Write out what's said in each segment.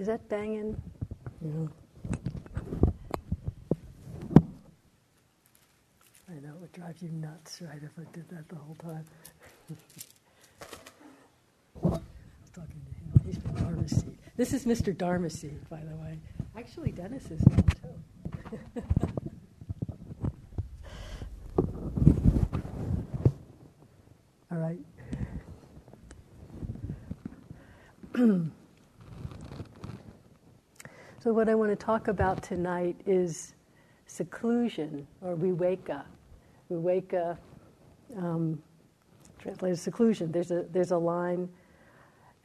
Is that banging? Yeah. I know it would drive you nuts, right, if I did that the whole time. I was talking to him. He's from Dharma Seed. This is Mr. Dharma Seed, by the way. Actually, Dennis is now, too. All right. So, what I want to talk about tonight is seclusion or viveka. Viveka, um, translated seclusion. There's a, there's a line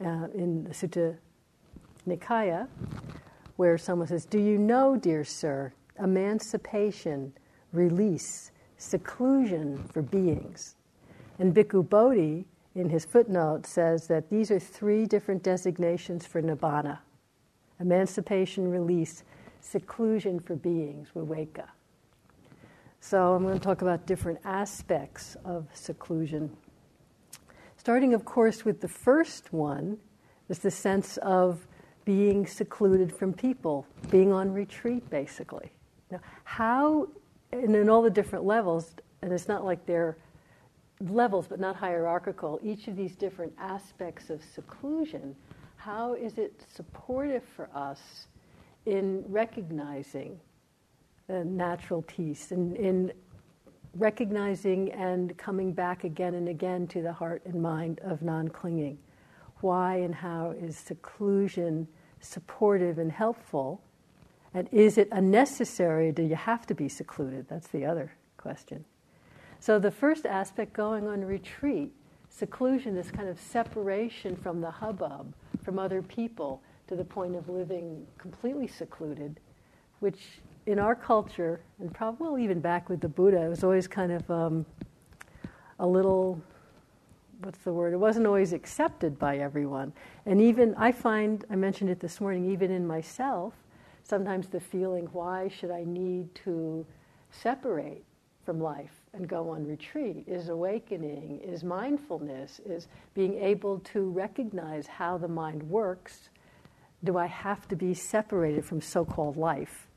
uh, in the Samyutta Nikaya where someone says, Do you know, dear sir, emancipation, release, seclusion for beings? And Bhikkhu Bodhi, in his footnote, says that these are three different designations for nibbana emancipation, release, seclusion for beings, viveka. So I'm going to talk about different aspects of seclusion. Starting, of course, with the first one, is the sense of being secluded from people, being on retreat, basically. Now, how, and in all the different levels, and it's not like they're levels but not hierarchical, each of these different aspects of seclusion, how is it supportive for us in recognizing the natural peace and in recognizing and coming back again and again to the heart and mind of non clinging? Why and how is seclusion supportive and helpful? And is it unnecessary? Do you have to be secluded? That's the other question. So, the first aspect going on retreat, seclusion, this kind of separation from the hubbub, from other people, to the point of living completely secluded, which in our culture, and probably well, even back with the Buddha, it was always kind of um, a little what's the word? It wasn't always accepted by everyone. And even, I find, I mentioned it this morning, even in myself, sometimes the feeling, why should I need to separate from life and go on retreat? Is awakening, is mindfulness, is being able to recognize how the mind works. Do I have to be separated from so called life?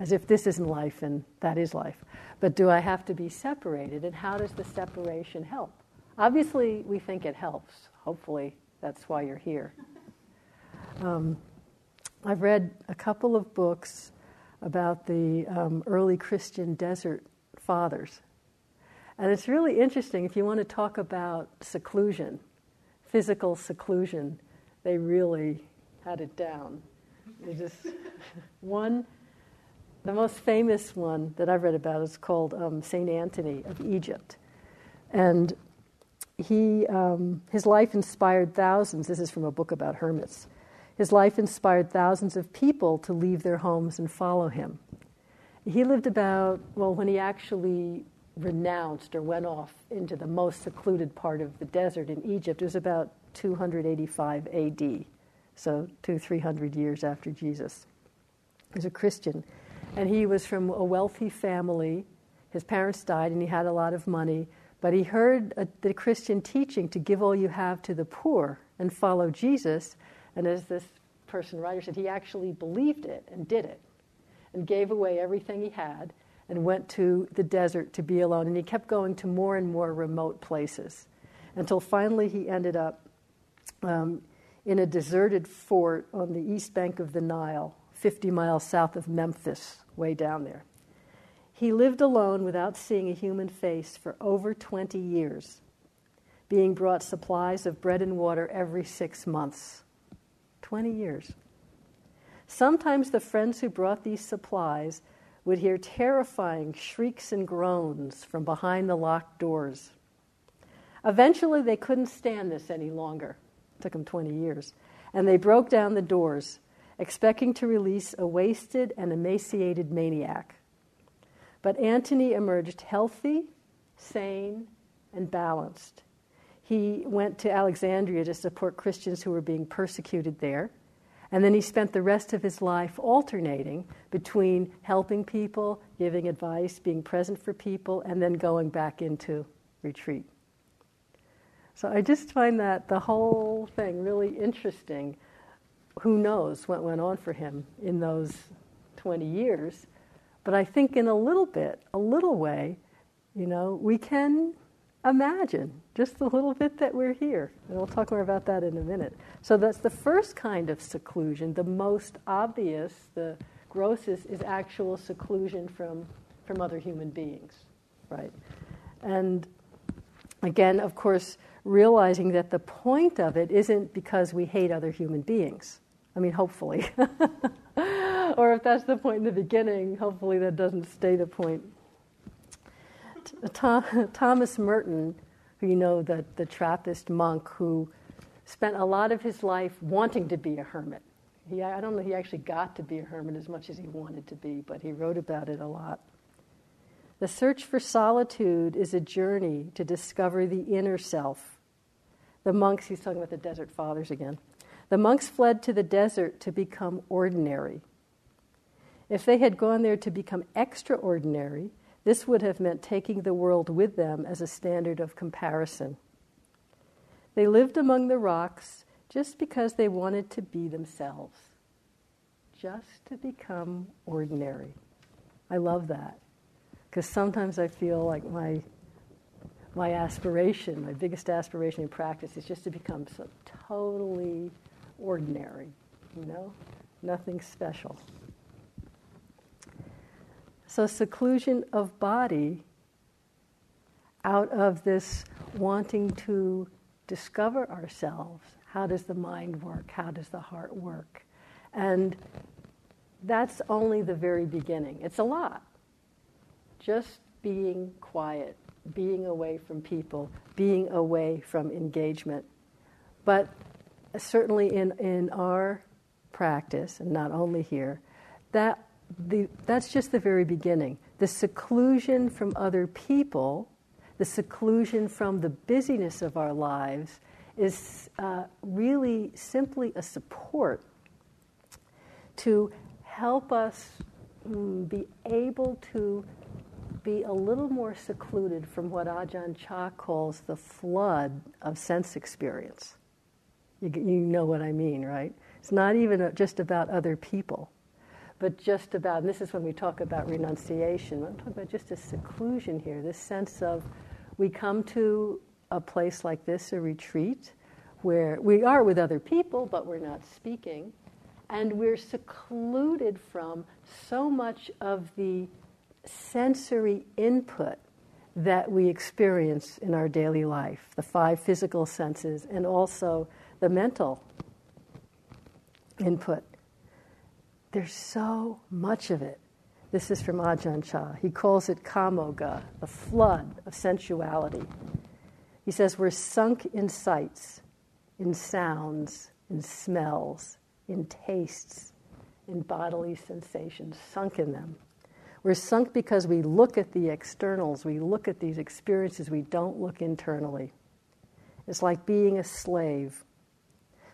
As if this isn't life and that is life. But do I have to be separated? And how does the separation help? Obviously, we think it helps. Hopefully, that's why you're here. Um, I've read a couple of books about the um, early Christian desert fathers. And it's really interesting if you want to talk about seclusion, physical seclusion, they really had it down. They just, one, the most famous one that I've read about is called um, St. Anthony of Egypt. And he, um, his life inspired thousands. This is from a book about hermits. His life inspired thousands of people to leave their homes and follow him. He lived about, well, when he actually renounced or went off into the most secluded part of the desert in Egypt, it was about 285 AD, so two, three hundred years after Jesus. He was a Christian. And he was from a wealthy family. His parents died, and he had a lot of money but he heard a, the Christian teaching to give all you have to the poor and follow Jesus. And as this person writer said, he actually believed it and did it and gave away everything he had and went to the desert to be alone. And he kept going to more and more remote places until finally he ended up um, in a deserted fort on the east bank of the Nile, 50 miles south of Memphis, way down there. He lived alone without seeing a human face for over 20 years, being brought supplies of bread and water every six months. 20 years. Sometimes the friends who brought these supplies would hear terrifying shrieks and groans from behind the locked doors. Eventually, they couldn't stand this any longer. It took them 20 years. And they broke down the doors, expecting to release a wasted and emaciated maniac. But Antony emerged healthy, sane, and balanced. He went to Alexandria to support Christians who were being persecuted there. And then he spent the rest of his life alternating between helping people, giving advice, being present for people, and then going back into retreat. So I just find that the whole thing really interesting. who knows what went on for him in those 20 years. But I think in a little bit, a little way, you know, we can imagine just a little bit that we're here. And we'll talk more about that in a minute. So that's the first kind of seclusion. The most obvious, the grossest, is actual seclusion from, from other human beings, right? And again, of course, realizing that the point of it isn't because we hate other human beings. I mean, hopefully. or if that's the point in the beginning, hopefully that doesn't stay the point. Thomas Merton, who you know, the, the Trappist monk who spent a lot of his life wanting to be a hermit. He, I don't know he actually got to be a hermit as much as he wanted to be, but he wrote about it a lot. The search for solitude is a journey to discover the inner self. The monks, he's talking about the Desert Fathers again. The monks fled to the desert to become ordinary. If they had gone there to become extraordinary, this would have meant taking the world with them as a standard of comparison. They lived among the rocks just because they wanted to be themselves, just to become ordinary. I love that because sometimes I feel like my my aspiration, my biggest aspiration in practice is just to become so totally ordinary, you know, nothing special. So, seclusion of body out of this wanting to discover ourselves. How does the mind work? How does the heart work? And that's only the very beginning. It's a lot. Just being quiet, being away from people, being away from engagement. But certainly in, in our practice, and not only here, that the, that's just the very beginning. The seclusion from other people, the seclusion from the busyness of our lives, is uh, really simply a support to help us mm, be able to be a little more secluded from what Ajahn Chah calls the flood of sense experience. You, you know what I mean, right? It's not even just about other people but just about, and this is when we talk about renunciation, I'm talking about just a seclusion here, this sense of we come to a place like this, a retreat, where we are with other people, but we're not speaking, and we're secluded from so much of the sensory input that we experience in our daily life the five physical senses and also the mental input. There's so much of it. This is from Ajahn Chah. He calls it kamogha, the flood of sensuality. He says we're sunk in sights, in sounds, in smells, in tastes, in bodily sensations, sunk in them. We're sunk because we look at the externals, we look at these experiences, we don't look internally. It's like being a slave.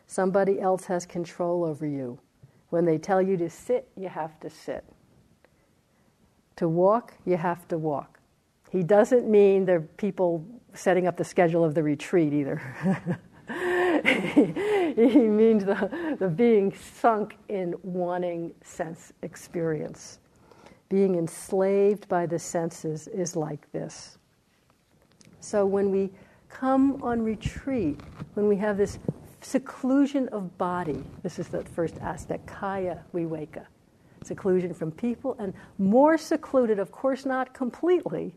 Somebody else has control over you. When they tell you to sit, you have to sit. To walk, you have to walk. He doesn't mean the people setting up the schedule of the retreat either. he means the, the being sunk in wanting sense experience. Being enslaved by the senses is like this. So when we come on retreat, when we have this seclusion of body. This is the first aspect, kaya viveka. Seclusion from people, and more secluded, of course, not completely,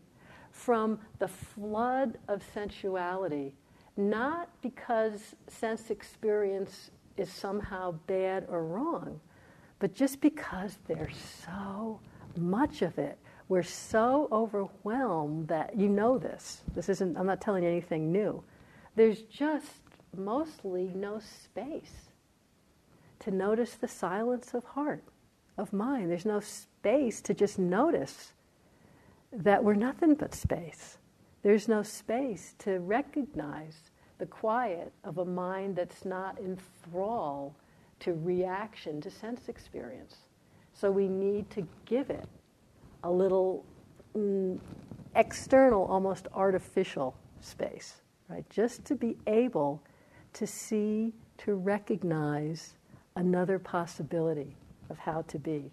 from the flood of sensuality. Not because sense experience is somehow bad or wrong, but just because there's so much of it. We're so overwhelmed that you know this. This isn't, I'm not telling you anything new. There's just mostly no space to notice the silence of heart, of mind. There's no space to just notice that we're nothing but space. There's no space to recognize the quiet of a mind that's not in thrall to reaction to sense experience. So we need to give it a little mm, external, almost artificial space, right? Just to be able to see, to recognize another possibility of how to be.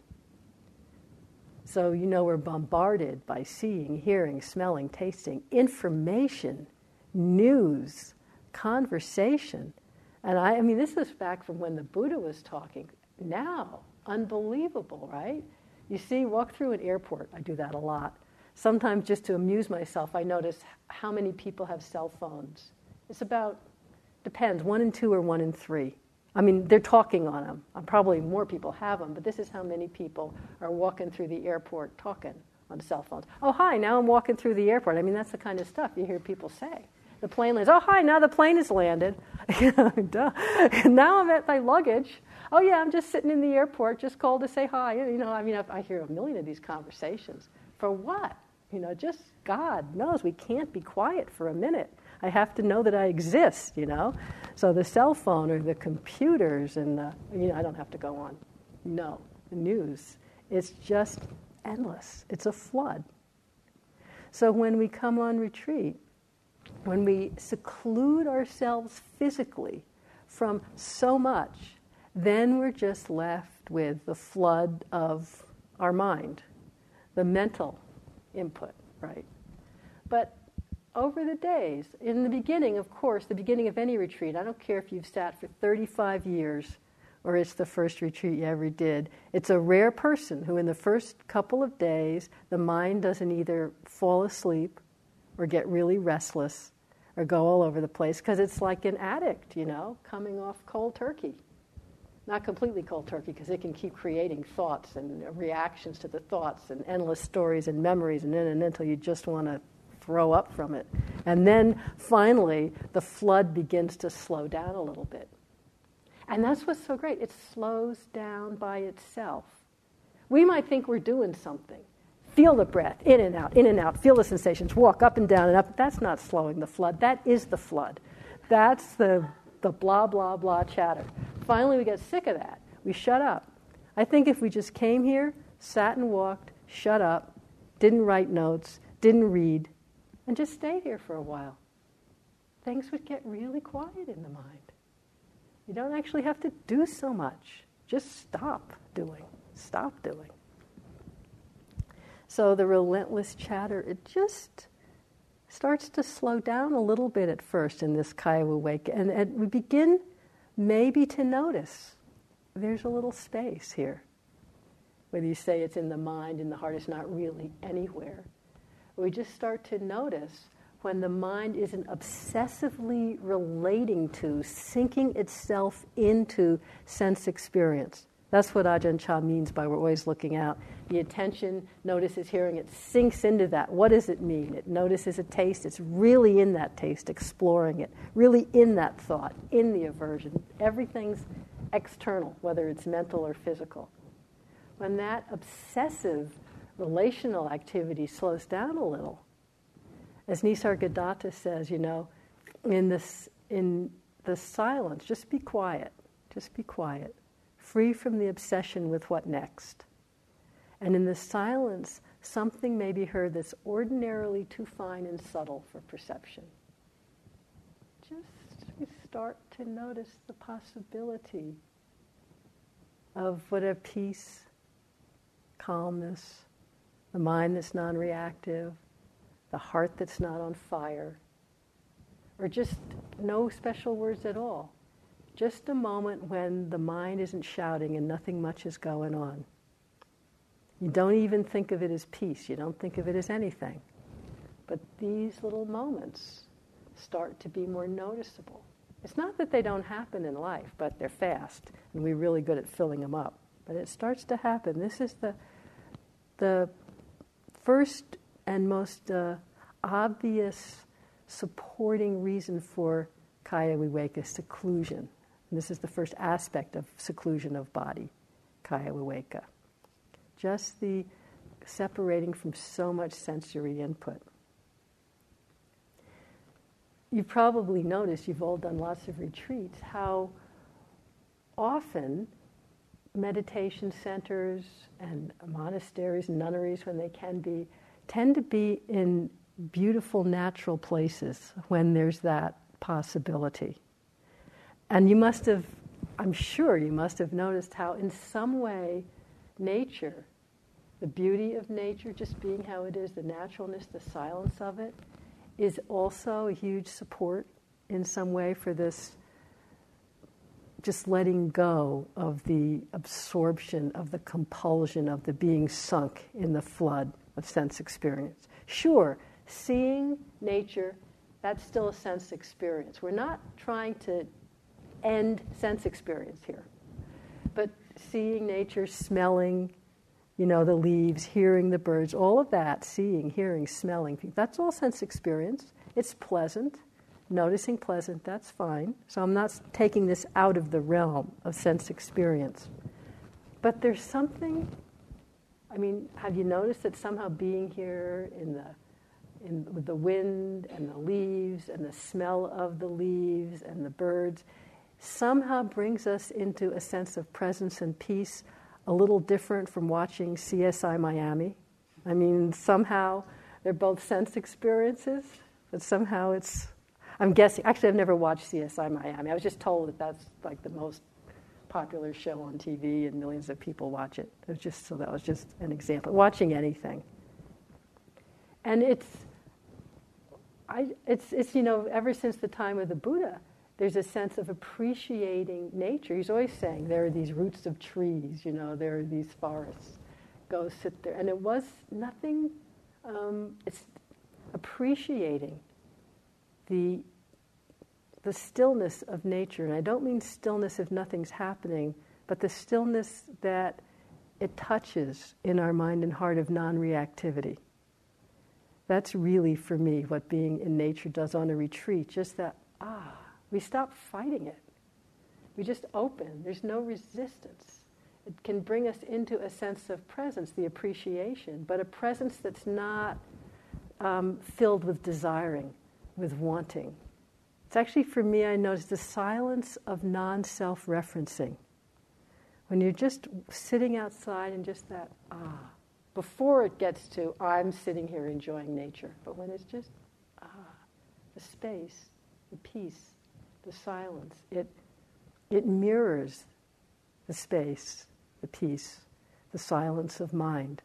So, you know, we're bombarded by seeing, hearing, smelling, tasting, information, news, conversation. And I, I mean, this is back from when the Buddha was talking. Now, unbelievable, right? You see, walk through an airport. I do that a lot. Sometimes, just to amuse myself, I notice how many people have cell phones. It's about, depends, one and two or one and three. I mean, they're talking on them. Uh, probably more people have them, but this is how many people are walking through the airport talking on cell phones. Oh, hi, now I'm walking through the airport. I mean, that's the kind of stuff you hear people say. The plane lands. Oh, hi, now the plane has landed. now I'm at my luggage. Oh, yeah, I'm just sitting in the airport, just called to say hi. You know, I mean, I hear a million of these conversations. For what? You know, just God knows we can't be quiet for a minute. I have to know that I exist, you know? So the cell phone or the computers and the, you know, I don't have to go on. No, the news. It's just endless. It's a flood. So when we come on retreat, when we seclude ourselves physically from so much, then we're just left with the flood of our mind, the mental input, right? But over the days, in the beginning, of course, the beginning of any retreat, I don't care if you've sat for 35 years or it's the first retreat you ever did, it's a rare person who, in the first couple of days, the mind doesn't either fall asleep or get really restless or go all over the place because it's like an addict, you know, coming off cold turkey. Not completely cold turkey because it can keep creating thoughts and reactions to the thoughts and endless stories and memories and then and until you just want to throw up from it. And then finally, the flood begins to slow down a little bit. And that's what's so great. It slows down by itself. We might think we're doing something. Feel the breath, in and out, in and out. Feel the sensations, walk up and down and up. That's not slowing the flood. That is the flood. That's the, the blah, blah, blah chatter. Finally, we get sick of that. We shut up. I think if we just came here, sat and walked, shut up, didn't write notes, didn't read, and just stay here for a while, things would get really quiet in the mind. You don't actually have to do so much. Just stop doing. Stop doing. So the relentless chatter, it just starts to slow down a little bit at first in this Kaya Viveka. And, and we begin maybe to notice there's a little space here. Whether you say it's in the mind, in the heart, it's not really anywhere. We just start to notice when the mind isn't obsessively relating to, sinking itself into sense experience. That's what Ajahn Chah means by we're always looking out. The attention notices hearing, it sinks into that. What does it mean? It notices a taste, it's really in that taste, exploring it, really in that thought, in the aversion. Everything's external, whether it's mental or physical. When that obsessive relational activity slows down a little, as Nisargadatta says, you know, in this in the silence, just be quiet. Just be quiet free from the obsession with what next. And in the silence, something may be heard that's ordinarily too fine and subtle for perception. Just we start to notice the possibility of what a peace, calmness, the mind that's non reactive, the heart that's not on fire, or just no special words at all just a moment when the mind isn't shouting and nothing much is going on. You don't even think of it as peace, you don't think of it as anything. But these little moments start to be more noticeable. It's not that they don't happen in life, but they're fast, and we're really good at filling them up. But it starts to happen. This is the, the first and most uh, obvious supporting reason for kaya we viveka seclusion. And this is the first aspect of seclusion of body, kaya viveka. Just the separating from so much sensory input. You've probably noticed, you've all done lots of retreats, how often meditation centers and monasteries, nunneries, when they can be, tend to be in beautiful natural places when there's that possibility. And you must have, I'm sure you must have noticed how, in some way, nature, the beauty of nature, just being how it is, the naturalness, the silence of it, is also a huge support in some way for this just letting go of the absorption, of the compulsion, of the being sunk in the flood of sense experience. Sure, seeing nature, that's still a sense experience. We're not trying to end sense experience here, but seeing nature, smelling, you know, the leaves, hearing the birds, all of that, seeing, hearing, smelling, that's all sense experience. It's pleasant noticing pleasant, that's fine. So I'm not taking this out of the realm of sense experience. But there's something, I mean, have you noticed that somehow being here in the in, with the wind and the leaves and the smell of the leaves and the birds somehow brings us into a sense of presence and peace a little different from watching CSI Miami. I mean, somehow they're both sense experiences, but somehow it's I'm guessing. Actually, I've never watched CSI Miami. I was just told that that's like the most popular show on TV, and millions of people watch it. It was just so that was just an example. Watching anything, and it's, I, it's, it's you know, ever since the time of the Buddha, there's a sense of appreciating nature. He's always saying there are these roots of trees, you know, there are these forests. Go sit there, and it was nothing. Um, it's appreciating the the stillness of nature, and I don't mean stillness if nothing's happening, but the stillness that it touches in our mind and heart of non reactivity. That's really, for me, what being in nature does on a retreat. Just that, ah, we stop fighting it. We just open. There's no resistance. It can bring us into a sense of presence, the appreciation, but a presence that's not um, filled with desiring, with wanting, it's actually for me, I notice the silence of non self referencing. When you're just sitting outside and just that, ah, before it gets to, I'm sitting here enjoying nature, but when it's just, ah, the space, the peace, the silence, it, it mirrors the space, the peace, the silence of mind,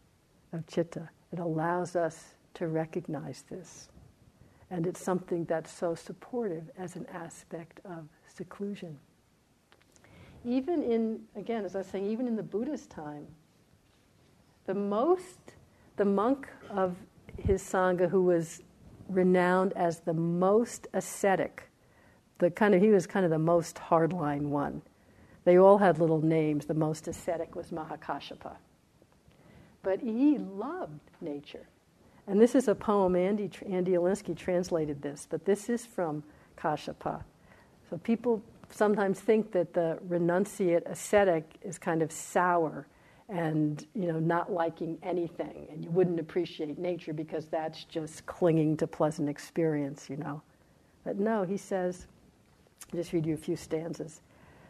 of chitta. It allows us to recognize this. And it's something that's so supportive as an aspect of seclusion. Even in, again, as I was saying, even in the Buddha's time, the most, the monk of his Sangha who was renowned as the most ascetic, the kind of, he was kind of the most hardline one. They all had little names. The most ascetic was Mahakashapa. But he loved nature. And this is a poem, Andy, Andy Olendzki translated this, but this is from Kashapa. So people sometimes think that the renunciate ascetic is kind of sour and you know not liking anything and you wouldn't appreciate nature because that's just clinging to pleasant experience you know. But no he says I'll just read you a few stanzas.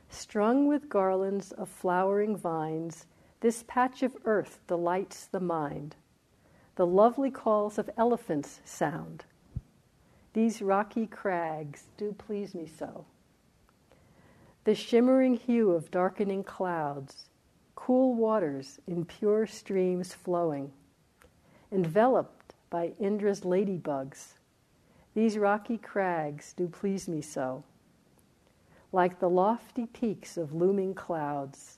Strung with garlands of flowering vines this patch of earth delights the mind the lovely calls of elephants sound. These rocky crags do please me so. The shimmering hue of darkening clouds, cool waters in pure streams flowing, enveloped by Indra's ladybugs, these rocky crags do please me so. Like the lofty peaks of looming clouds,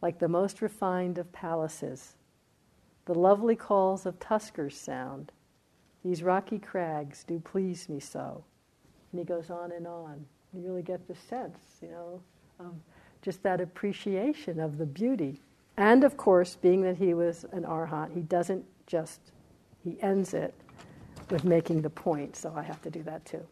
like the most refined of palaces the lovely calls of tuskers sound. These rocky crags do please me so. And he goes on and on. You really get the sense, you know, of just that appreciation of the beauty. And of course, being that he was an arhat, he doesn't just, he ends it with making the point, so I have to do that too.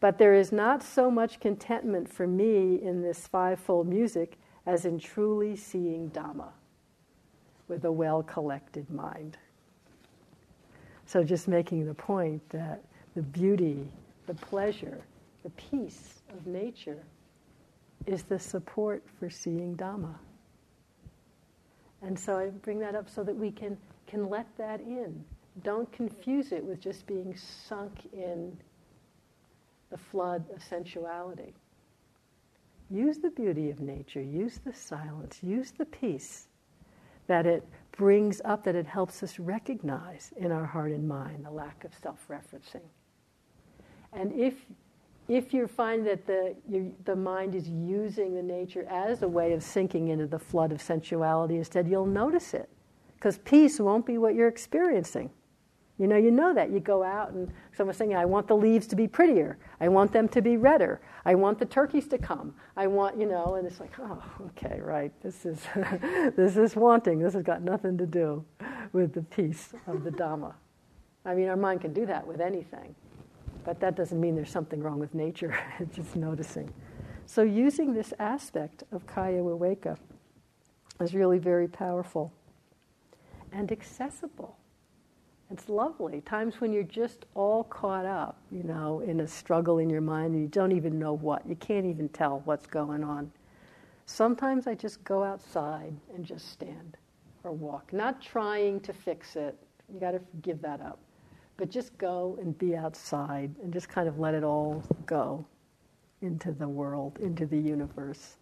But there is not so much contentment for me in this fivefold music as in truly seeing Dhamma with a well collected mind. So, just making the point that the beauty, the pleasure, the peace of nature is the support for seeing Dhamma. And so I bring that up so that we can, can let that in. Don't confuse it with just being sunk in the flood of sensuality. use the beauty of nature, use the silence, use the peace that it brings up, that it helps us recognize in our heart and mind the lack of self referencing. And if if you find that the, the mind is using the nature as a way of sinking into the flood of sensuality instead, you'll notice it. Because peace won't be what you're experiencing. You know, you know that. You go out and someone's saying, I want the leaves to be prettier. I want them to be redder. I want the turkeys to come. I want, you know, and it's like, oh, okay, right. This is, this is wanting. This has got nothing to do with the peace of the Dhamma. I mean, our mind can do that with anything. But that doesn't mean there's something wrong with nature. it's just noticing. So using this aspect of Kaya Viveka is really very powerful and accessible. It's lovely. Times when you're just all caught up, you know, in a struggle in your mind and you don't even know what. You can't even tell what's going on. Sometimes I just go outside and just stand or walk, not trying to fix it. You got to give that up. But just go and be outside and just kind of let it all go into the world, into the universe.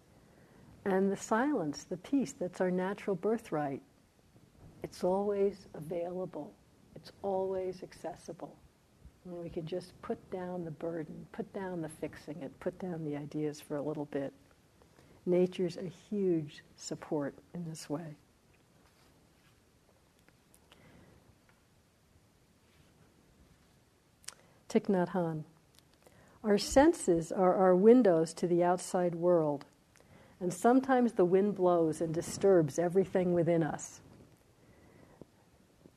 And the silence, the peace, that's our natural birthright. It's always available, it's always accessible. And we can just put down the burden, put down the fixing it, put down the ideas for a little bit. Nature's a huge support in this way. Thich Nhat Hanh. Our senses are our windows to the outside world, and sometimes the wind blows and disturbs everything within us.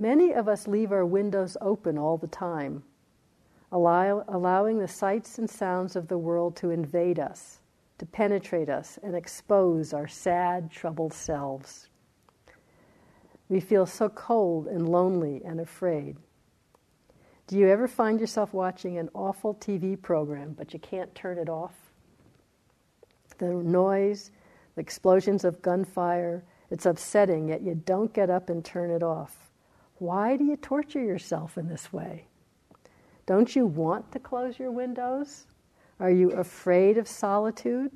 Many of us leave our windows open all the time, allow, allowing the sights and sounds of the world to invade us, to penetrate us, and expose our sad, troubled selves. We feel so cold and lonely and afraid. Do you ever find yourself watching an awful TV program, but you can't turn it off? The noise, the explosions of gunfire, it's upsetting, yet you don't get up and turn it off. Why do you torture yourself in this way? Don't you want to close your windows? Are you afraid of solitude,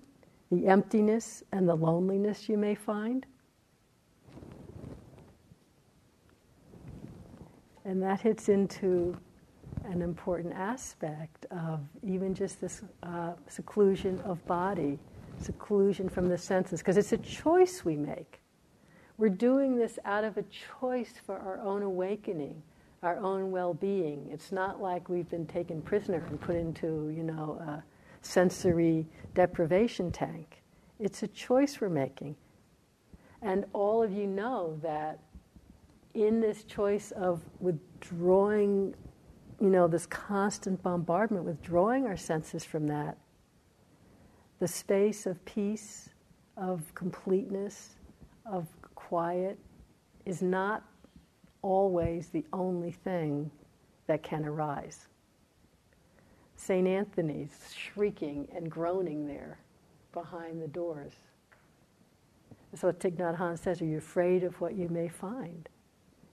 the emptiness, and the loneliness you may find? And that hits into an important aspect of even just this uh, seclusion of body, seclusion from the senses, because it's a choice we make. We're doing this out of a choice for our own awakening, our own well-being. It's not like we've been taken prisoner and put into, you know, a sensory deprivation tank. It's a choice we're making. And all of you know that in this choice of withdrawing you know, this constant bombardment, withdrawing our senses from that, the space of peace, of completeness, of quiet is not always the only thing that can arise. St. Anthony's shrieking and groaning there behind the doors. So Thich Nhat Hanh says, Are you afraid of what you may find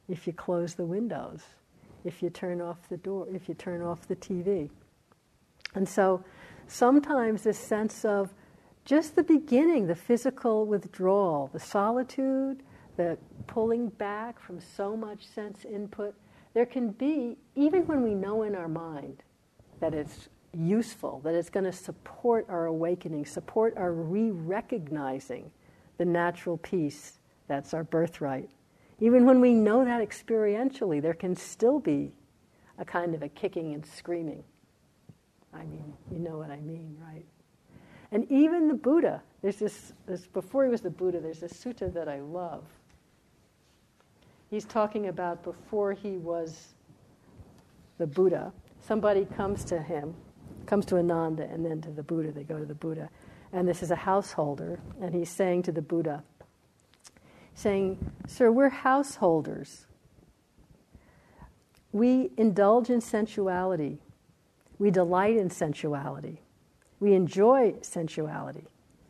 if you close the windows? if you turn off the door, if you turn off the TV. And so sometimes this sense of just the beginning, the physical withdrawal, the solitude, the pulling back from so much sense input, there can be, even when we know in our mind that it's useful, that it's going to support our awakening, support our re recognizing the natural peace that's our birthright. Even when we know that experientially, there can still be a kind of a kicking and screaming. I mean, you know what I mean, right? And even the Buddha, there's this, this before he was the Buddha, there's this sutta that I love. He's talking about before he was the Buddha, somebody comes to him, comes to Ananda, and then to the Buddha, they go to the Buddha. And this is a householder, and he's saying to the Buddha, saying, Sir, we're householders. We indulge in sensuality. We delight in sensuality. We enjoy sensuality.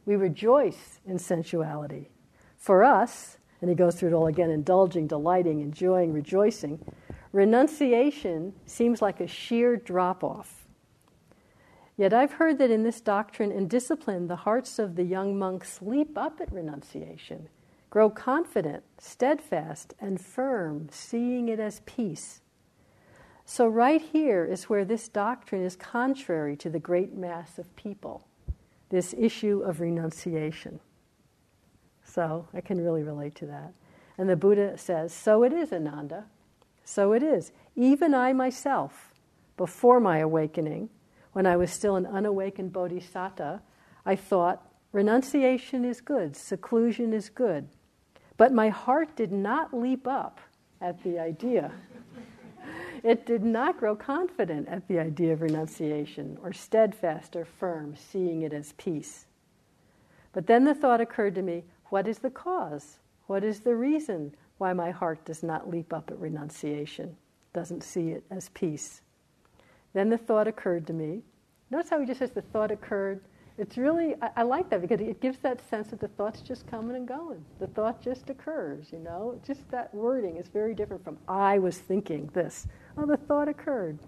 We rejoice in sensuality. For us, and he goes through it all again indulging, delighting, enjoying, rejoicing. Renunciation seems like a sheer drop off. Yet I've heard that in this doctrine and discipline, the hearts of the young monks leap up at renunciation, grow confident, steadfast, and firm, seeing it as peace. So, right here is where this doctrine is contrary to the great mass of people this issue of renunciation. So, I can really relate to that. And the Buddha says, So it is, Ananda. So it is. Even I myself, before my awakening, when I was still an unawakened bodhisattva, I thought renunciation is good, seclusion is good. But my heart did not leap up at the idea. It did not grow confident at the idea of renunciation, or steadfast or firm, seeing it as peace. But then the thought occurred to me what is the cause? What is the reason why my heart does not leap up at renunciation, doesn't see it as peace? Then the thought occurred to me. Notice how he just says the thought occurred. It's really, I, I, like that because it gives that sense that the thought's just coming and going. The thought just occurs, you know? Just that wording is very different from I was thinking this. Oh, the thought occurred.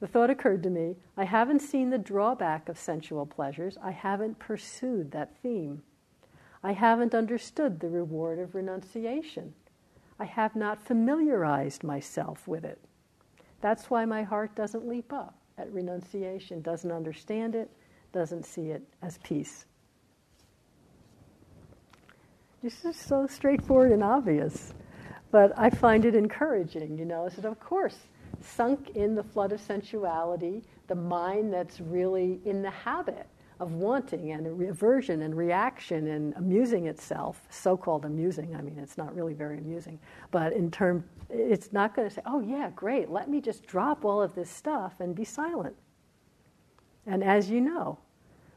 The thought occurred to me I haven't seen the drawback of sensual pleasures, I haven't pursued that theme. I haven't understood the reward of renunciation. I have not familiarized myself with it. That's why my heart doesn't leap up at renunciation, doesn't understand it, doesn't see it as peace. This is so straightforward and obvious, but I find it encouraging, you know. I said, of course, sunk in the flood of sensuality, the mind that's really in the habit of wanting and aversion and reaction and amusing itself, so called amusing. I mean, it's not really very amusing, but in terms, it's not going to say, oh, yeah, great, let me just drop all of this stuff and be silent. And as you know,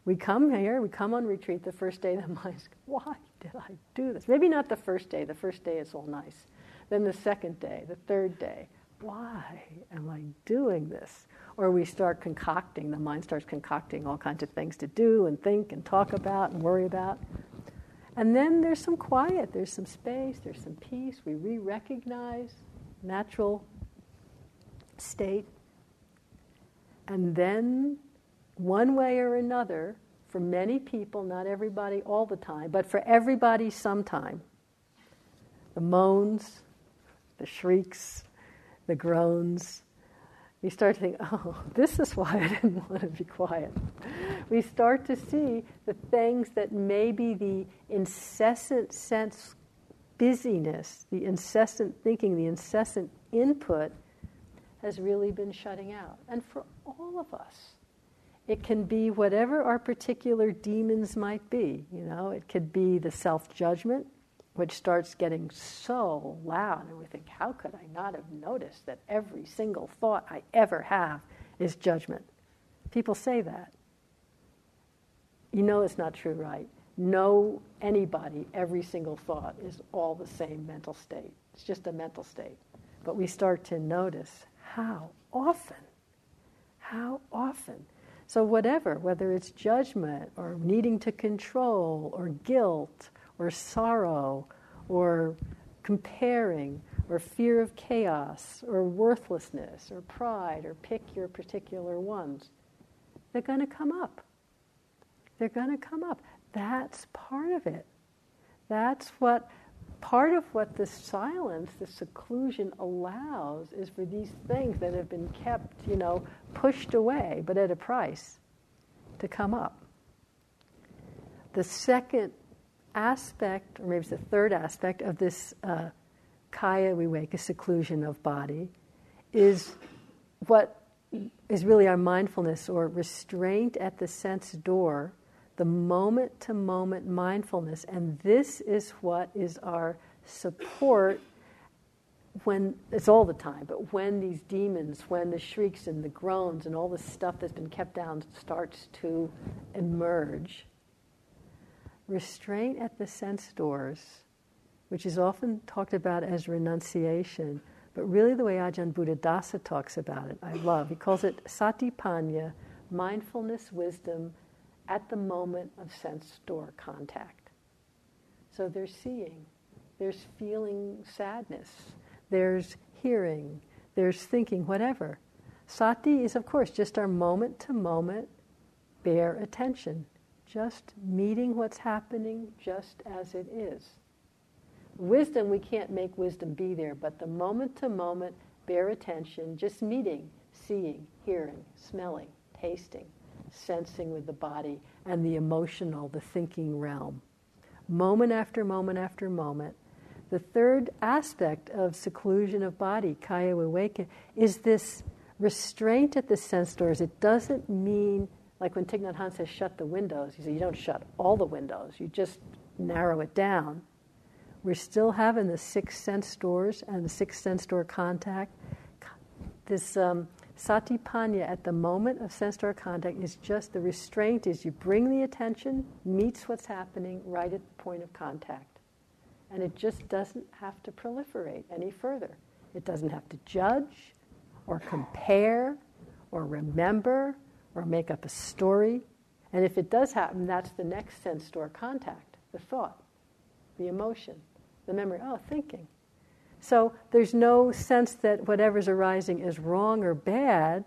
we come here, we come on retreat the first day, the mind's, why did I do this? Maybe not the first day, the first day is all nice. Then the second day, the third day, why am I doing this? Or we start concocting, the mind starts concocting all kinds of things to do and think and talk about and worry about. And then there's some quiet, there's some space, there's some peace. We re recognize natural state. And then, one way or another, for many people, not everybody all the time, but for everybody sometime, the moans, the shrieks, the groans. We start to think, oh, this is why I didn't want to be quiet. We start to see the things that maybe the incessant sense busyness, the incessant thinking, the incessant input has really been shutting out. And for all of us, it can be whatever our particular demons might be. You know, it could be the self judgment, which starts getting so loud, and we think, how could I not have noticed that every single thought I ever have is judgment? People say that. You know it's not true, right? No, anybody, every single thought is all the same mental state. It's just a mental state. But we start to notice how often, how often. So, whatever, whether it's judgment or needing to control or guilt or sorrow or comparing or fear of chaos or worthlessness or pride or pick your particular ones, they're going to come up. They're going to come up. That's part of it. That's what part of what the silence, the seclusion allows is for these things that have been kept, you know, pushed away, but at a price, to come up. The second aspect, or maybe it's the third aspect of this uh, kaya viveka, seclusion of body, is what is really our mindfulness or restraint at the sense door, the moment to moment mindfulness. And this is what is our support when it's all the time, but when these demons, when the shrieks and the groans and all the stuff that's been kept down starts to emerge, restraint at the sense doors, which is often talked about as renunciation, but really the way Ajahn Buddhadasa talks about it, I love. He calls it satipanya, mindfulness wisdom at the moment of sense door contact. So there's seeing, there's feeling sadness, there's hearing, there's thinking, whatever. Sati is, of course, just our moment to moment bare attention, just meeting what's happening just as it is. Wisdom, we can't make wisdom be there, but the moment to moment bare attention, just meeting, seeing, hearing, smelling, tasting, sensing with the body, and the emotional, the thinking realm. Moment after moment after moment. The third aspect of seclusion of body, kaya viveka, is this restraint at the sense doors. It doesn't mean, like when Thich Nhat Hanh says, shut the windows. He says, you don't shut all the windows, you just narrow it down. We're still having the six sense doors and the six sense door contact. This um, satipanya at the moment of sense door contact is just the restraint is you bring the attention, meets what's happening right at the point of contact. And it just doesn't have to proliferate any further. It doesn't have to judge or compare or remember or make up a story. And if it does happen, that's the next sense door contact the thought, the emotion, the memory. Oh, thinking. So there's no sense that whatever's arising is wrong or bad.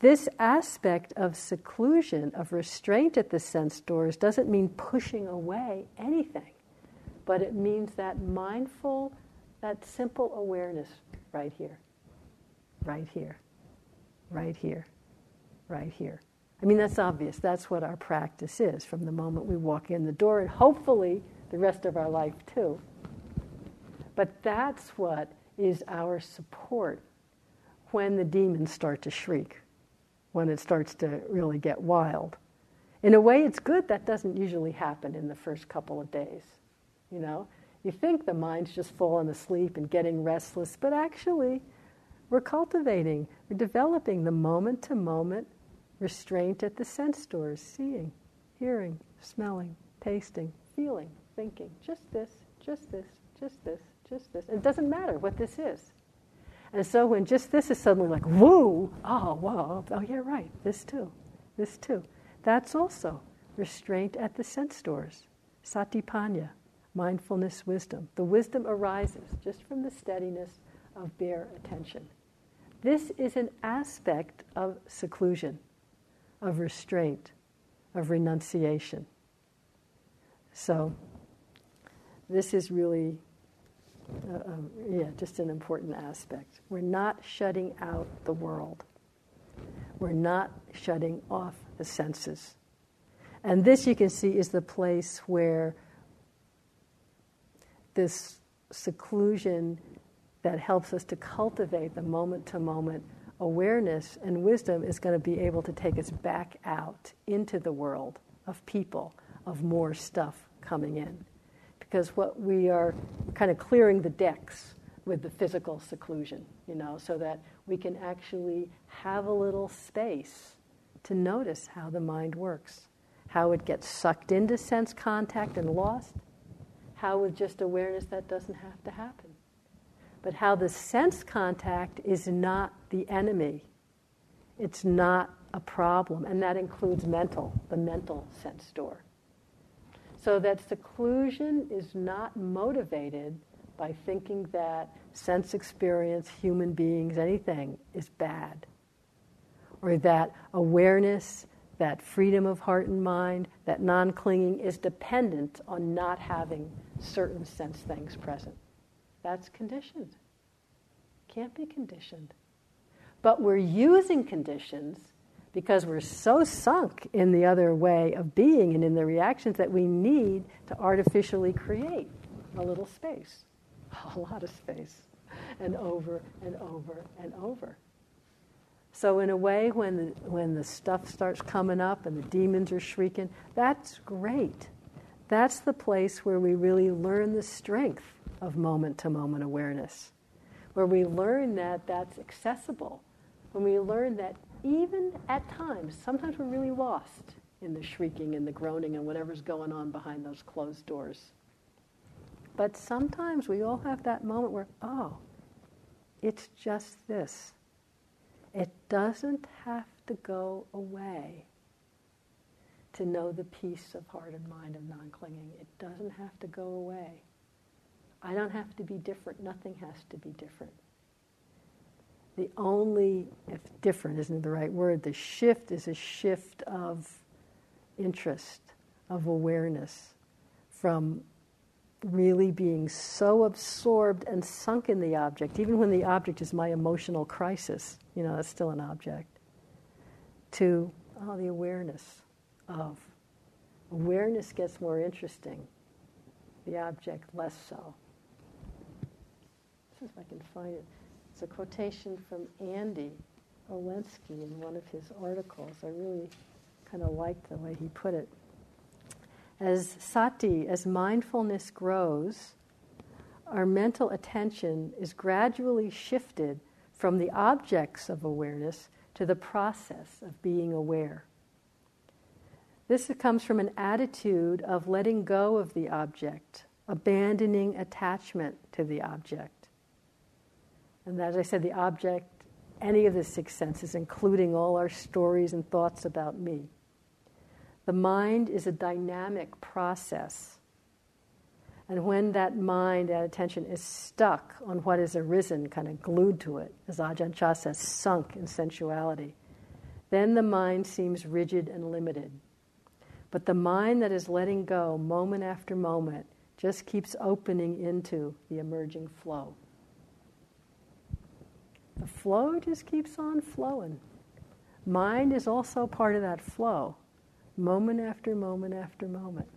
This aspect of seclusion, of restraint at the sense doors, doesn't mean pushing away anything, but it means that mindful, that simple awareness right here, right here, right here, right here. I mean, that's obvious. That's what our practice is from the moment we walk in the door, and hopefully the rest of our life too. But that's what is our support when the demons start to shriek, when it starts to really get wild. In a way, it's good that doesn't usually happen in the first couple of days. You know, you think the mind's just falling asleep and getting restless, but actually, we're cultivating, we're developing the moment to moment restraint at the sense doors seeing, hearing, smelling, tasting, feeling, thinking. Just this, just this, just this, just this. And it doesn't matter what this is. And so when just this is suddenly like, whoa, oh, whoa, oh, yeah, right, this too, this too. That's also restraint at the sense doors, satipanya, mindfulness wisdom. The wisdom arises just from the steadiness of bare attention. This is an aspect of seclusion, of restraint, of renunciation. So, this is really uh, um, yeah, just an important aspect. We're not shutting out the world. We're not shutting off the senses. And this, you can see, is the place where this seclusion that helps us to cultivate the moment to moment awareness and wisdom is going to be able to take us back out into the world of people, of more stuff coming in. Because what we are kind of clearing the decks with the physical seclusion, you know, so that we can actually have a little space to notice how the mind works, how it gets sucked into sense contact and lost, how with just awareness that doesn't have to happen, but how the sense contact is not the enemy, it's not a problem, and that includes mental, the mental sense door. So that seclusion is not motivated by thinking that sense experience, human beings, anything is bad. Or that awareness, that freedom of heart and mind, that non clinging is dependent on not having certain sense things present. That's conditioned. Can't be conditioned. But we're using conditions because we're so sunk in the other way of being and in the reactions that we need to artificially create a little space, a lot of space, and over and over and over. So, in a way, when the, when the stuff starts coming up and the demons are shrieking, that's great. That's the place where we really learn the strength of moment to moment awareness, where we learn that that's accessible, when we learn that even at times, sometimes we're really lost in the shrieking and the groaning and whatever's going on behind those closed doors. But sometimes we all have that moment where, oh, it's just this. It doesn't have to go away to know the peace of heart and mind of non clinging. It doesn't have to go away. I don't have to be different. Nothing has to be different. the only, if different isn't the right word, the shift is a shift of interest, of awareness from really being so absorbed and sunk in the object, even when the object is my emotional crisis, you know, that's still an object, to oh, the awareness of. Awareness gets more interesting, the object less so. If I can find it. It's a quotation from Andy Olendzki in one of his articles. I really kind of liked the way he put it. As sati, as mindfulness grows, our mental attention is gradually shifted from the objects of awareness to the process of being aware. This comes from an attitude of letting go of the object, abandoning attachment to the object. And as I said, the object, any of the six senses, including all our stories and thoughts about me. The mind is a dynamic process. And when that mind, that attention is stuck on what has arisen, kind of glued to it, as Ajahn Chah says, sunk in sensuality, then the mind seems rigid and limited. But the mind that is letting go moment after moment just keeps opening into the emerging flow. The flow just keeps on flowing. Mind is also part of that flow, moment after moment after moment.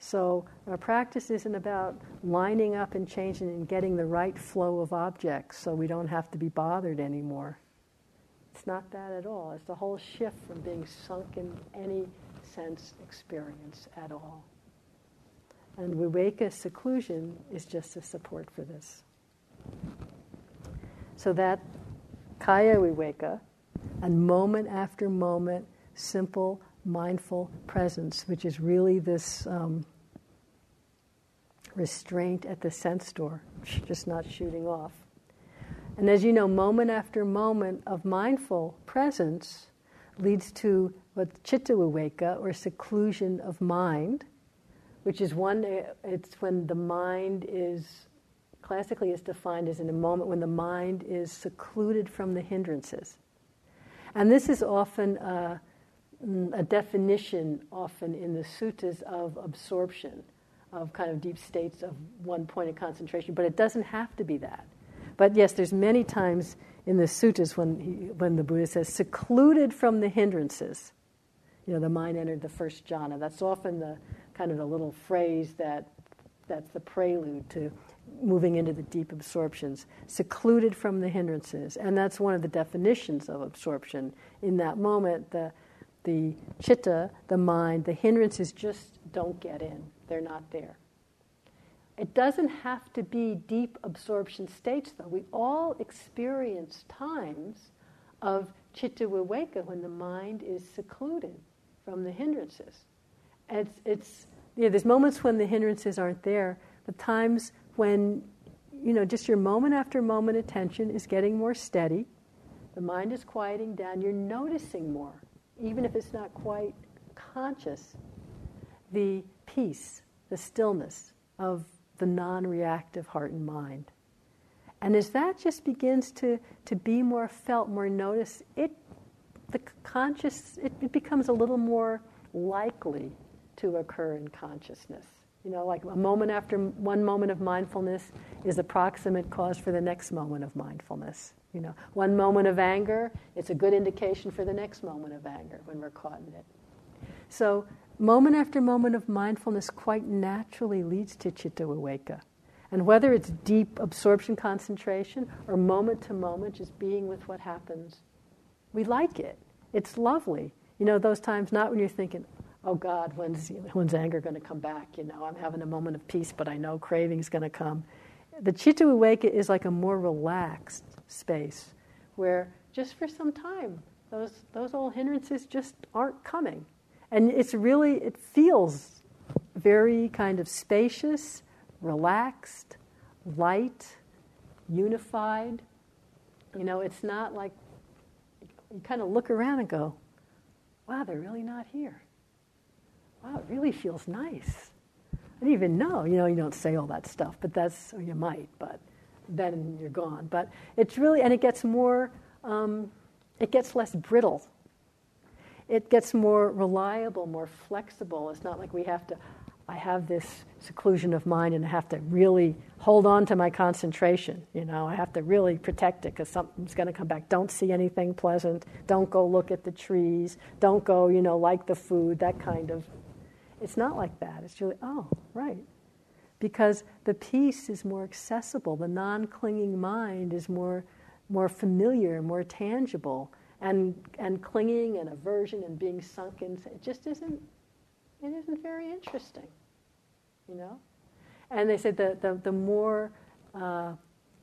So our practice isn't about lining up and changing and getting the right flow of objects so we don't have to be bothered anymore. It's not that at all. It's the whole shift from being sunk in any sense experience at all. And Viveka seclusion is just a support for this. So that Kaya Viveka, and moment after moment, simple, mindful presence, which is really this um, restraint at the sense door, just not shooting off. And as you know, moment after moment of mindful presence leads to what chitta viveka, or seclusion of mind, which is one, it's when the mind is classically is defined as in a moment when the mind is secluded from the hindrances. And this is often a, mm, a definition, often in the suttas, of absorption, of kind of deep states of one point of concentration. But it doesn't have to be that. But yes, there's many times in the suttas when, he, when the Buddha says, secluded from the hindrances. You know, the mind entered the first jhana. That's often the kind of the little phrase that that's the prelude to moving into the deep absorptions, secluded from the hindrances. And that's one of the definitions of absorption. In that moment, the, the chitta, the mind, the hindrances just don't get in, they're not there. It doesn't have to be deep absorption states, though. We all experience times of chitta viveka when the mind is secluded from the hindrances. It's, it's, you know, there's moments when the hindrances aren't there, but times when you know just your moment after moment attention is getting more steady the mind is quieting down you're noticing more even if it's not quite conscious the peace the stillness of the non-reactive heart and mind. And as that just begins to, to be more felt more noticed it the conscious it, it becomes a little more likely to occur in consciousness you know, like a moment after one moment of mindfulness is a proximate cause for the next moment of mindfulness. You know, one moment of anger, it's a good indication for the next moment of anger when we're caught in it. So, moment after moment of mindfulness quite naturally leads to chitta viveka. And whether it's deep absorption concentration or moment to moment, just being with what happens, we like it. It's lovely. You know, those times not when you're thinking, oh God, when's, when's anger going to come back? You know, I'm having a moment of peace, but I know craving's going to come. The Chitta Viveka is like a more relaxed space where just for some time, those, those old hindrances just aren't coming. And it's really, it feels very kind of spacious, relaxed, light, unified. You know, it's not like you kind of look around and go, wow, they're really not here wow, it really feels nice. I didn't even know. You know, you don't say all that stuff, but that's, or you might, but then you're gone. But it's really, and it gets more, um, it gets less brittle. It gets more reliable, more flexible. It's not like we have to, I have this seclusion of mind and I have to really hold on to my concentration. You know, I have to really protect it because something's going to come back. Don't see anything pleasant. Don't go look at the trees. Don't go, you know, like the food, that kind of. It's not like that. It's really, oh, right. Because the peace is more accessible. The non clinging mind is more, more familiar, more tangible. And, and clinging and aversion and being sunken, it just isn't, it isn't very interesting you know? And they said that the, the more uh,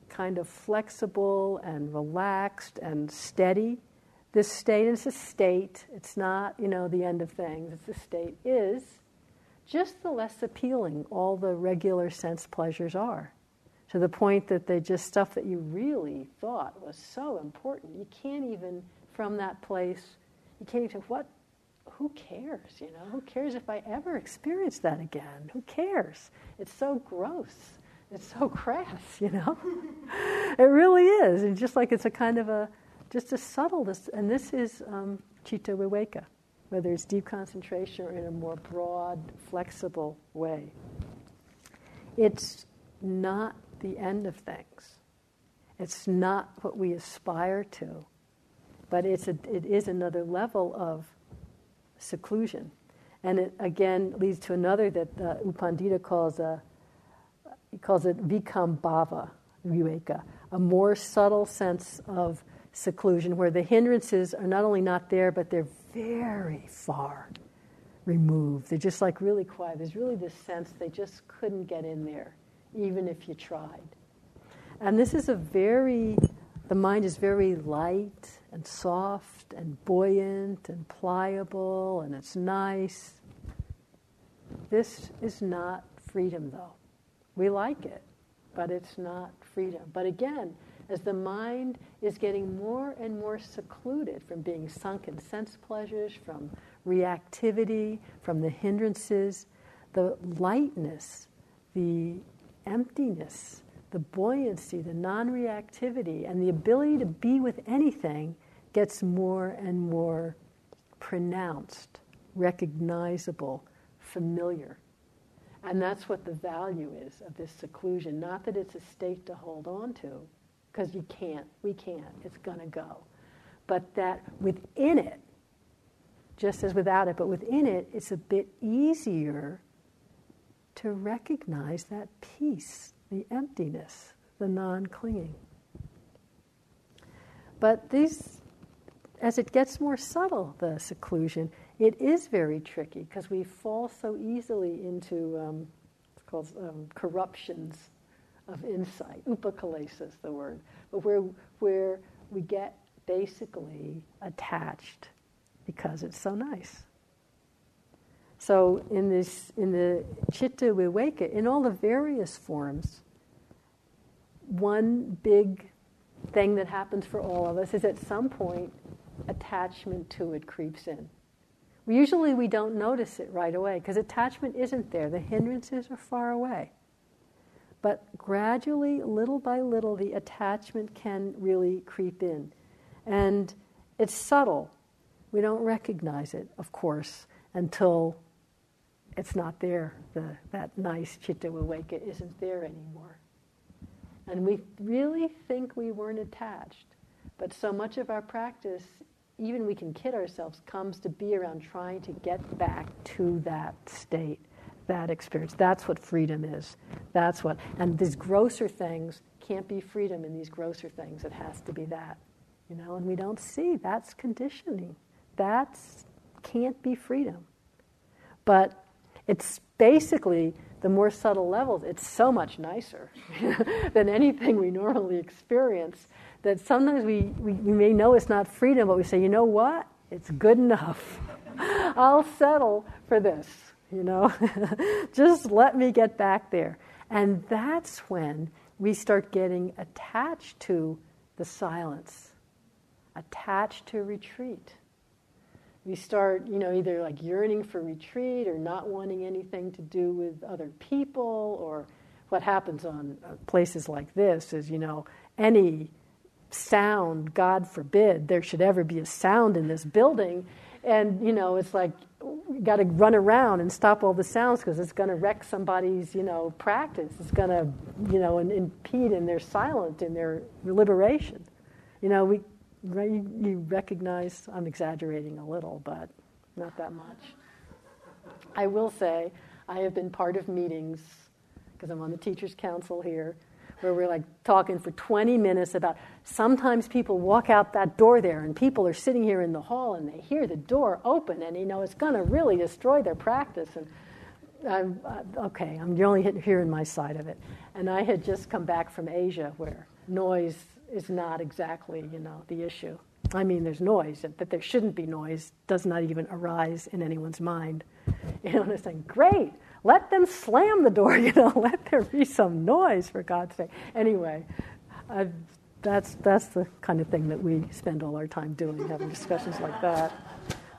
kind of flexible and relaxed and steady this state, is a state, it's not, you know, the end of things, it's a state, is, just the less appealing all the regular sense pleasures are. To the point that they just stuff that you really thought was so important. You can't even, from that place, you can't even, what who cares? You know, who cares if I ever experience that again? Who cares? It's so gross. It's so crass, you know? it really is. And just like it's a kind of a, just a subtle, and this is um, Chitta Viveka, whether it's deep concentration or in a more broad, flexible way. It's not the end of things. It's not what we aspire to, but it's a, it is another level of seclusion. And it again leads to another that uh, U Pandita calls a, he calls it vikkhambhana viveka, a more subtle sense of seclusion where the hindrances are not only not there, but they're very far removed. They're just like really quiet. There's really this sense they just couldn't get in there, even if you tried. And this is a very, the mind is very light and soft and buoyant and pliable and it's nice. This is not freedom, though. We like it, but it's not freedom. But again, as the mind is getting more and more secluded from being sunk in sense pleasures, from reactivity, from the hindrances, the lightness, the emptiness, the buoyancy, the non reactivity, and the ability to be with anything gets more and more pronounced, recognizable, familiar. And that's what the value is of this seclusion. Not that it's a state to hold on to, because you can't, we can't, it's going to go. But that within it, just as without it, but within it, it's a bit easier to recognize that peace, the emptiness, the non clinging. But these as it gets more subtle, the seclusion, it is very tricky because we fall so easily into um, it's called um, corruptions of insight. Upakalesa is the word, but where where we get basically attached because it's so nice. So in this in the chitta viveka, in all the various forms, one big thing that happens for all of us is at some point attachment to it creeps in. Usually we don't notice it right away because attachment isn't there. The hindrances are far away. But gradually, little by little, the attachment can really creep in. And it's subtle. We don't recognize it, of course, until it's not there. The, that nice chitta viveka isn't there anymore. And we really think we weren't attached. But so much of our practice even we can kid ourselves, comes to be around trying to get back to that state, that experience. That's what freedom is. That's what, and these grosser things can't be freedom in these grosser things. It has to be that, you know, and we don't see that's conditioning. That's can't be freedom. But it's basically the more subtle levels, it's so much nicer than anything we normally experience that sometimes we, we, we may know it's not freedom, but we say, you know what? It's good enough. I'll settle for this, you know? Just let me get back there. And that's when we start getting attached to the silence, attached to retreat. We start, you know, either like yearning for retreat or not wanting anything to do with other people, or what happens on uh, places like this is, you know, any sound, God forbid, there should ever be a sound in this building. And, you know, it's like, got to run around and stop all the sounds because it's going to wreck somebody's, you know, practice. It's going to, you know, impede in their silence, in their liberation. You know, we, you recognize, I'm exaggerating a little, but not that much. I will say, I have been part of meetings, because I'm on the Teachers Council here, where we're like talking for 20 minutes about sometimes people walk out that door there and people are sitting here in the hall and they hear the door open and you know it's going to really destroy their practice. And I'm, uh, okay i'm only hearing my side of it. And i had just come back from asia where noise is not exactly you know the issue. I mean there's noise that there shouldn't be noise does not even arise in anyone's mind. You know and it's saying, great let them slam the door, you know, let there be some noise for God's sake. Anyway, I've, that's, that's the kind of thing that we spend all our time doing, having discussions like that.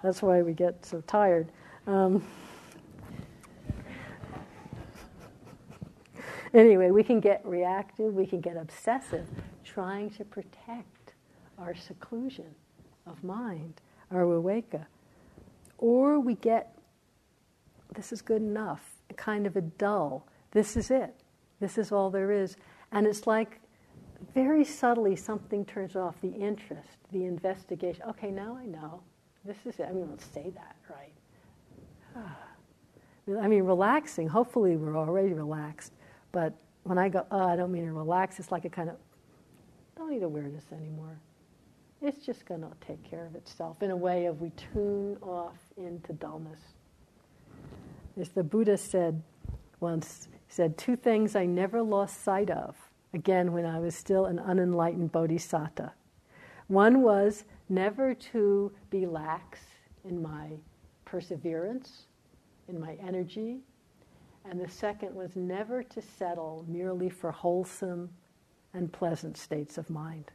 That's why we get so tired. Um, anyway, we can get reactive, we can get obsessive, trying to protect our seclusion of mind, our viveka. Or we get, this is good enough kind of a dull. This is it. This is all there is. And it's like very subtly something turns off the interest, the investigation. Okay, now I know. This is it. I mean, let's say that, right? Ah. I mean, relaxing. Hopefully, we're already relaxed. But when I go, oh, I don't mean to relax, it's like a kind of, don't need awareness anymore. It's just going to take care of itself in a way of we tune off into dullness. As the Buddha said once, said, Two things I never lost sight of, again, when I was still an unenlightened bodhisattva. One was never to be lax in my perseverance, in my energy. And the second was never to settle merely for wholesome and pleasant states of mind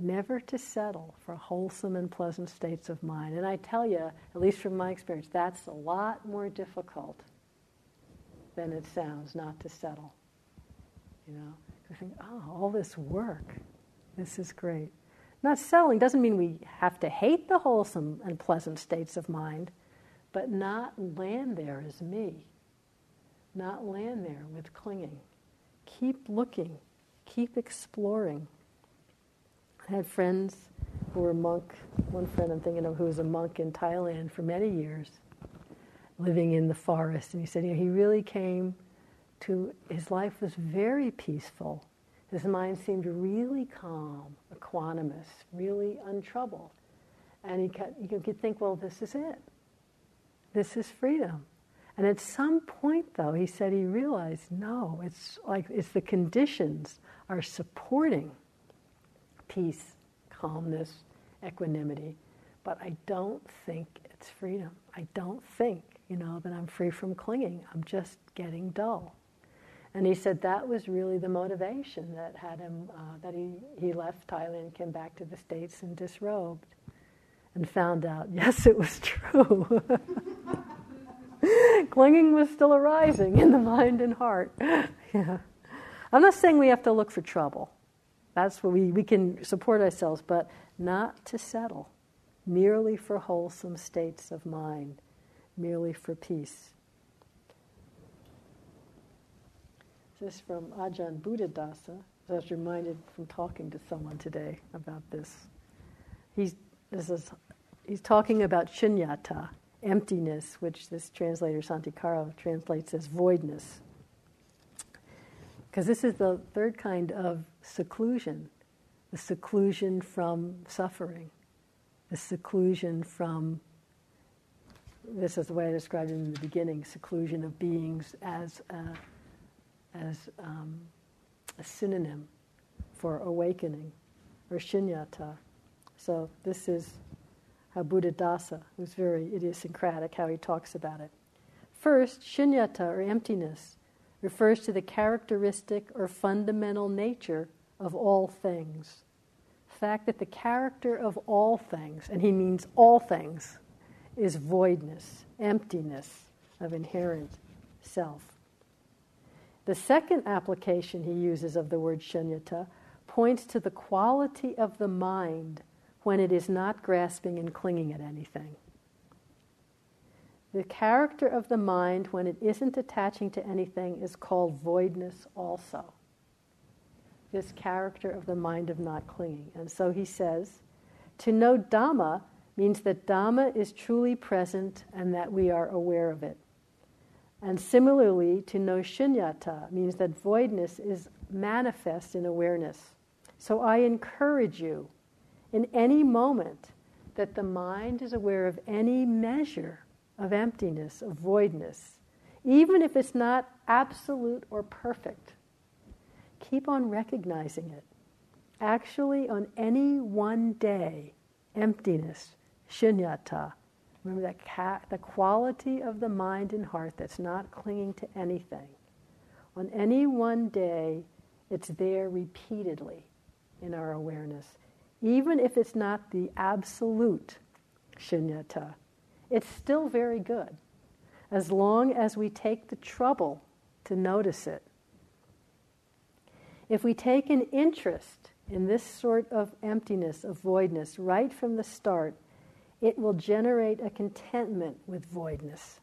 never to settle for wholesome and pleasant states of mind. And I tell you, at least from my experience, that's a lot more difficult than it sounds not to settle. You know, I think, oh, all this work, this is great. Not settling doesn't mean we have to hate the wholesome and pleasant states of mind, but not land there as me. Not land there with clinging. Keep looking, keep exploring. I had friends who were monk. One friend I'm thinking of who was a monk in Thailand for many years, living in the forest. And he said, you know, he really came to his life was very peaceful. His mind seemed really calm, equanimous, really untroubled. And he you could think, well, this is it. This is freedom. And at some point, though, he said he realized, no, it's like it's the conditions are supporting peace, calmness, equanimity. But I don't think it's freedom. I don't think, you know, that I'm free from clinging. I'm just getting dull. And he said that was really the motivation that had him, uh, that he, he left Thailand, came back to the States and disrobed, and found out, yes, it was true. Clinging was still arising in the mind and heart. yeah. I'm not saying we have to look for trouble. That's where we, we can support ourselves, but not to settle, merely for wholesome states of mind, merely for peace. This is from Ajahn Buddhadasa. I was reminded from talking to someone today about this. He's, this is, he's talking about shunyata, emptiness, which this translator Santikaro translates as voidness. Because this is the third kind of seclusion the seclusion from suffering, the seclusion from, this is the way I described it in the beginning, seclusion of beings as a, as um, a synonym for awakening, or shunyata. So this is how Buddhadasa, who's very idiosyncratic, how he talks about it. First, shunyata, or emptiness, refers to the characteristic or fundamental nature of all things. The fact that the character of all things, and he means all things, is voidness, emptiness of inherent self. The second application he uses of the word shunyata points to the quality of the mind when it is not grasping and clinging at anything. The character of the mind when it isn't attaching to anything is called voidness also. This character of the mind of not clinging. And so he says, to know Dhamma means that Dhamma is truly present and that we are aware of it. And similarly, to know shunyata means that voidness is manifest in awareness. So I encourage you in any moment that the mind is aware of any measure of emptiness, of voidness, even if it's not absolute or perfect. Keep on recognizing it. Actually, on any one day, emptiness, shunyata, Remember that ca- the quality of the mind and heart that's not clinging to anything. On any one day, it's there repeatedly in our awareness. Even if it's not the absolute shunyata, it's still very good as long as we take the trouble to notice it. If we take an interest in this sort of emptiness, of voidness, right from the start, it will generate a contentment with voidness.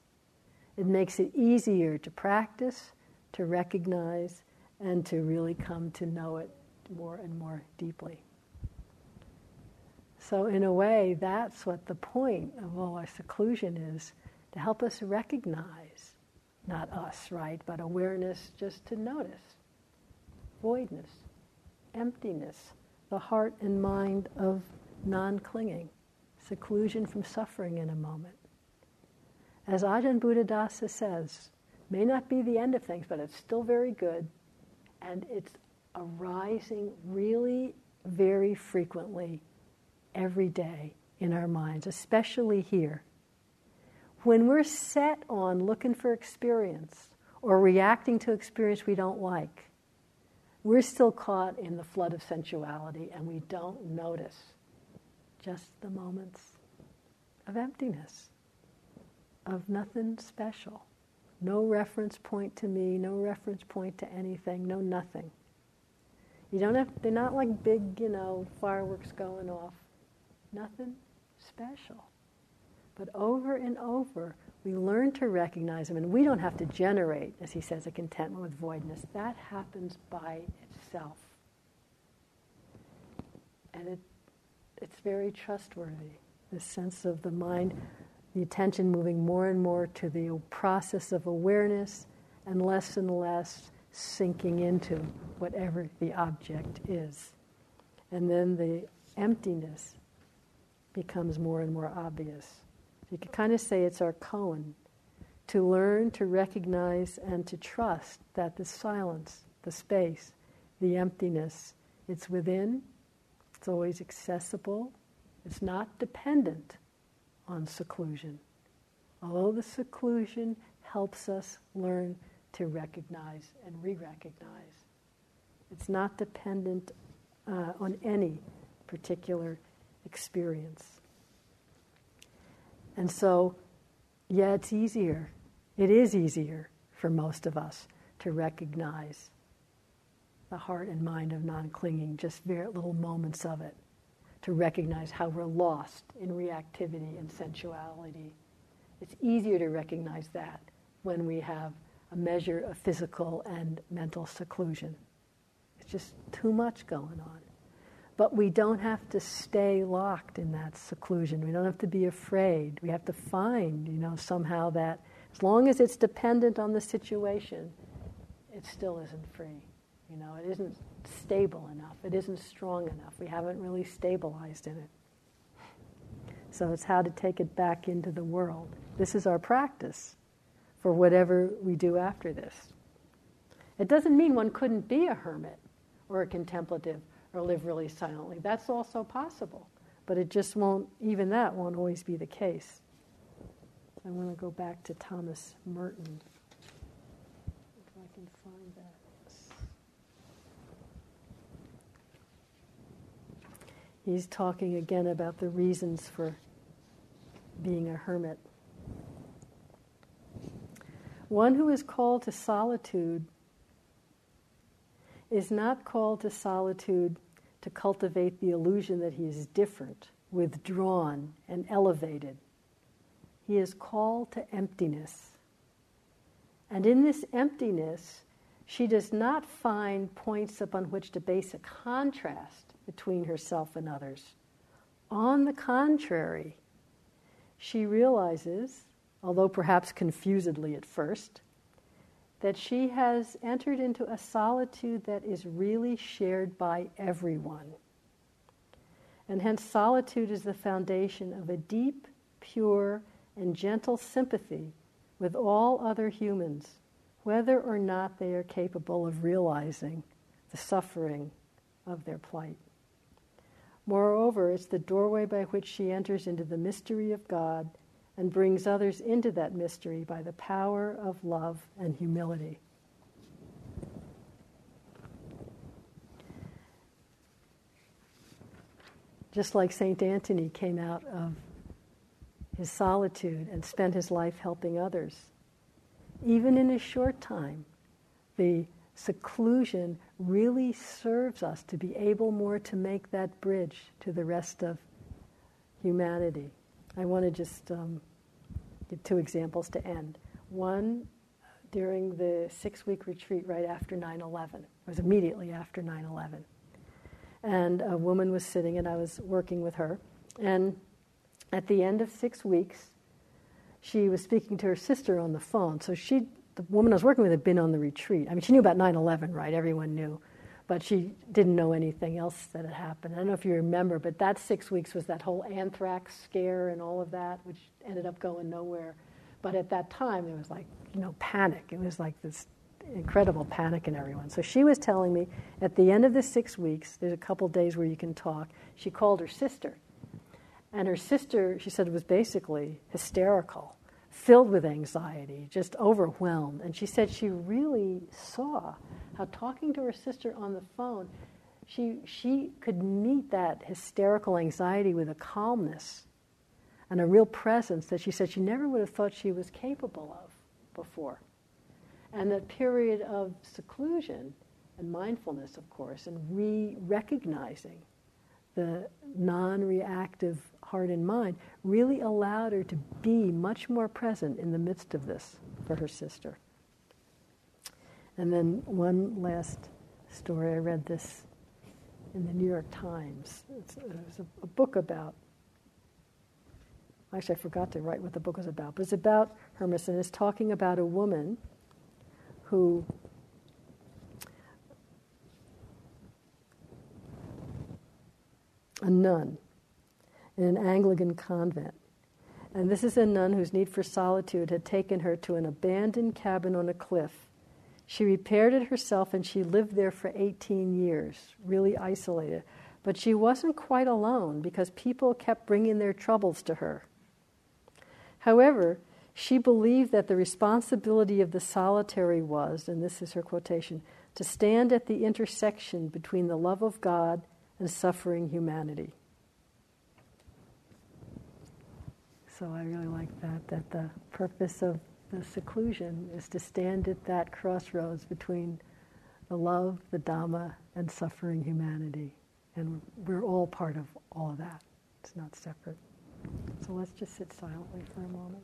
It makes it easier to practice, to recognize, and to really come to know it more and more deeply. So, in a way, that's what the point of all our seclusion is to help us recognize, not us, right, but awareness just to notice voidness, emptiness, the heart and mind of non clinging seclusion from suffering in a moment. As Ajahn Buddhadasa says, may not be the end of things, but it's still very good, and it's arising really very frequently every day in our minds, especially here. When we're set on looking for experience or reacting to experience we don't like, we're still caught in the flood of sensuality and we don't notice just the moments of emptiness, of nothing special. No reference point to me, no reference point to anything, no nothing. You don't have, they're not like big, you know, fireworks going off. Nothing special. But over and over, we learn to recognize them, and we don't have to generate, as he says, a contentment with voidness. That happens by itself. And it it's very trustworthy. The sense of the mind, the attention moving more and more to the process of awareness and less and less sinking into whatever the object is. And then the emptiness becomes more and more obvious. You can kind of say it's our koan to learn to recognize and to trust that the silence, the space, the emptiness, it's within it's always accessible. It's not dependent on seclusion. Although the seclusion helps us learn to recognize and re recognize, it's not dependent uh, on any particular experience. And so, yeah, it's easier. It is easier for most of us to recognize the heart and mind of non clinging, just very little moments of it, to recognize how we're lost in reactivity and sensuality. It's easier to recognize that when we have a measure of physical and mental seclusion. It's just too much going on. But we don't have to stay locked in that seclusion. We don't have to be afraid. We have to find, you know, somehow that as long as it's dependent on the situation, it still isn't free. You know, it isn't stable enough. It isn't strong enough. We haven't really stabilized in it. So it's how to take it back into the world. This is our practice for whatever we do after this. It doesn't mean one couldn't be a hermit or a contemplative or live really silently. That's also possible. But it just won't, even that won't always be the case. I want to go back to Thomas Merton. He's talking again about the reasons for being a hermit. One who is called to solitude is not called to solitude to cultivate the illusion that he is different, withdrawn, and elevated. He is called to emptiness. And in this emptiness, she does not find points upon which to base a contrast between herself and others. On the contrary, she realizes, although perhaps confusedly at first, that she has entered into a solitude that is really shared by everyone. And hence, solitude is the foundation of a deep, pure, and gentle sympathy with all other humans, whether or not they are capable of realizing the suffering of their plight. Moreover, it's the doorway by which she enters into the mystery of God and brings others into that mystery by the power of love and humility. Just like St. Anthony came out of his solitude and spent his life helping others, even in a short time, the seclusion really serves us to be able more to make that bridge to the rest of humanity. I want to just um, give two examples to end. One, during the six week retreat right after 9 11, it was immediately after 9 11. And a woman was sitting, and I was working with her. And at the end of six weeks, she was speaking to her sister on the phone. So she, the woman I was working with, had been on the retreat. I mean, she knew about 9 11, right? Everyone knew but she didn't know anything else that had happened. I don't know if you remember, but that six weeks was that whole anthrax scare and all of that, which ended up going nowhere. But at that time, there was like, you know, panic. It was like this incredible panic in everyone. So she was telling me at the end of the six weeks, there's a couple days where you can talk, she called her sister. And her sister, she said, was basically hysterical, filled with anxiety, just overwhelmed. And she said she really saw how talking to her sister on the phone, she, she could meet that hysterical anxiety with a calmness and a real presence that she said she never would have thought she was capable of before. And that period of seclusion and mindfulness, of course, and re recognizing the non reactive heart and mind really allowed her to be much more present in the midst of this for her sister. And then one last story, I read this in the New York Times. It's, was a, a, book about, actually, I forgot to write what the book was about, but it's about hermits and it's talking about a woman who a nun in an Anglican convent. And this is a nun whose need for solitude had taken her to an abandoned cabin on a cliff she repaired it herself and she lived there for 18 years, really isolated. But she wasn't quite alone because people kept bringing their troubles to her. However, she believed that the responsibility of the solitary was, and this is her quotation, to stand at the intersection between the love of God and suffering humanity. So I really like that, that the purpose of the seclusion is to stand at that crossroads between the love, the Dhamma, and suffering humanity. And we're all part of all of that. It's not separate. So let's just sit silently for a moment.